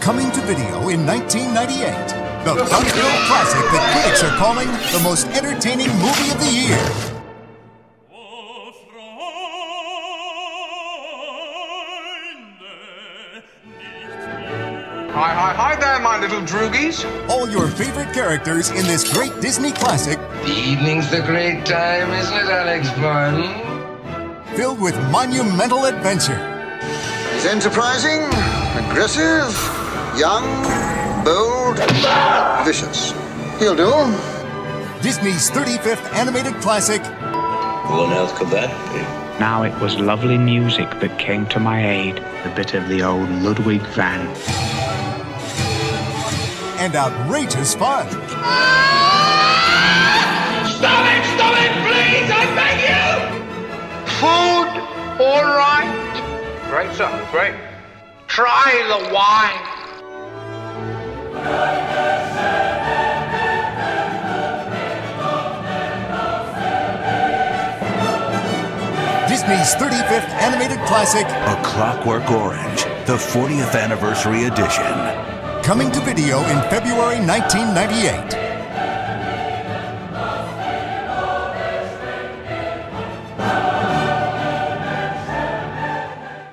Coming to video in 1998. The fun-filled classic that critics are calling the most entertaining movie of the year. Hi, hi, hi there, my little droogies. All your favorite characters in this great Disney classic The evening's the great time, isn't it, Alex Barton? Filled with monumental adventure. He's enterprising, aggressive, young, bold, vicious. He'll do. Disney's 35th animated classic, What else could that be? Now it was lovely music that came to my aid, a bit of the old Ludwig van. and outrageous fun. All right. Great stuff, great. Try the wine. Disney's 35th animated classic, A Clockwork Orange, the 40th anniversary edition. coming to video in February 1998.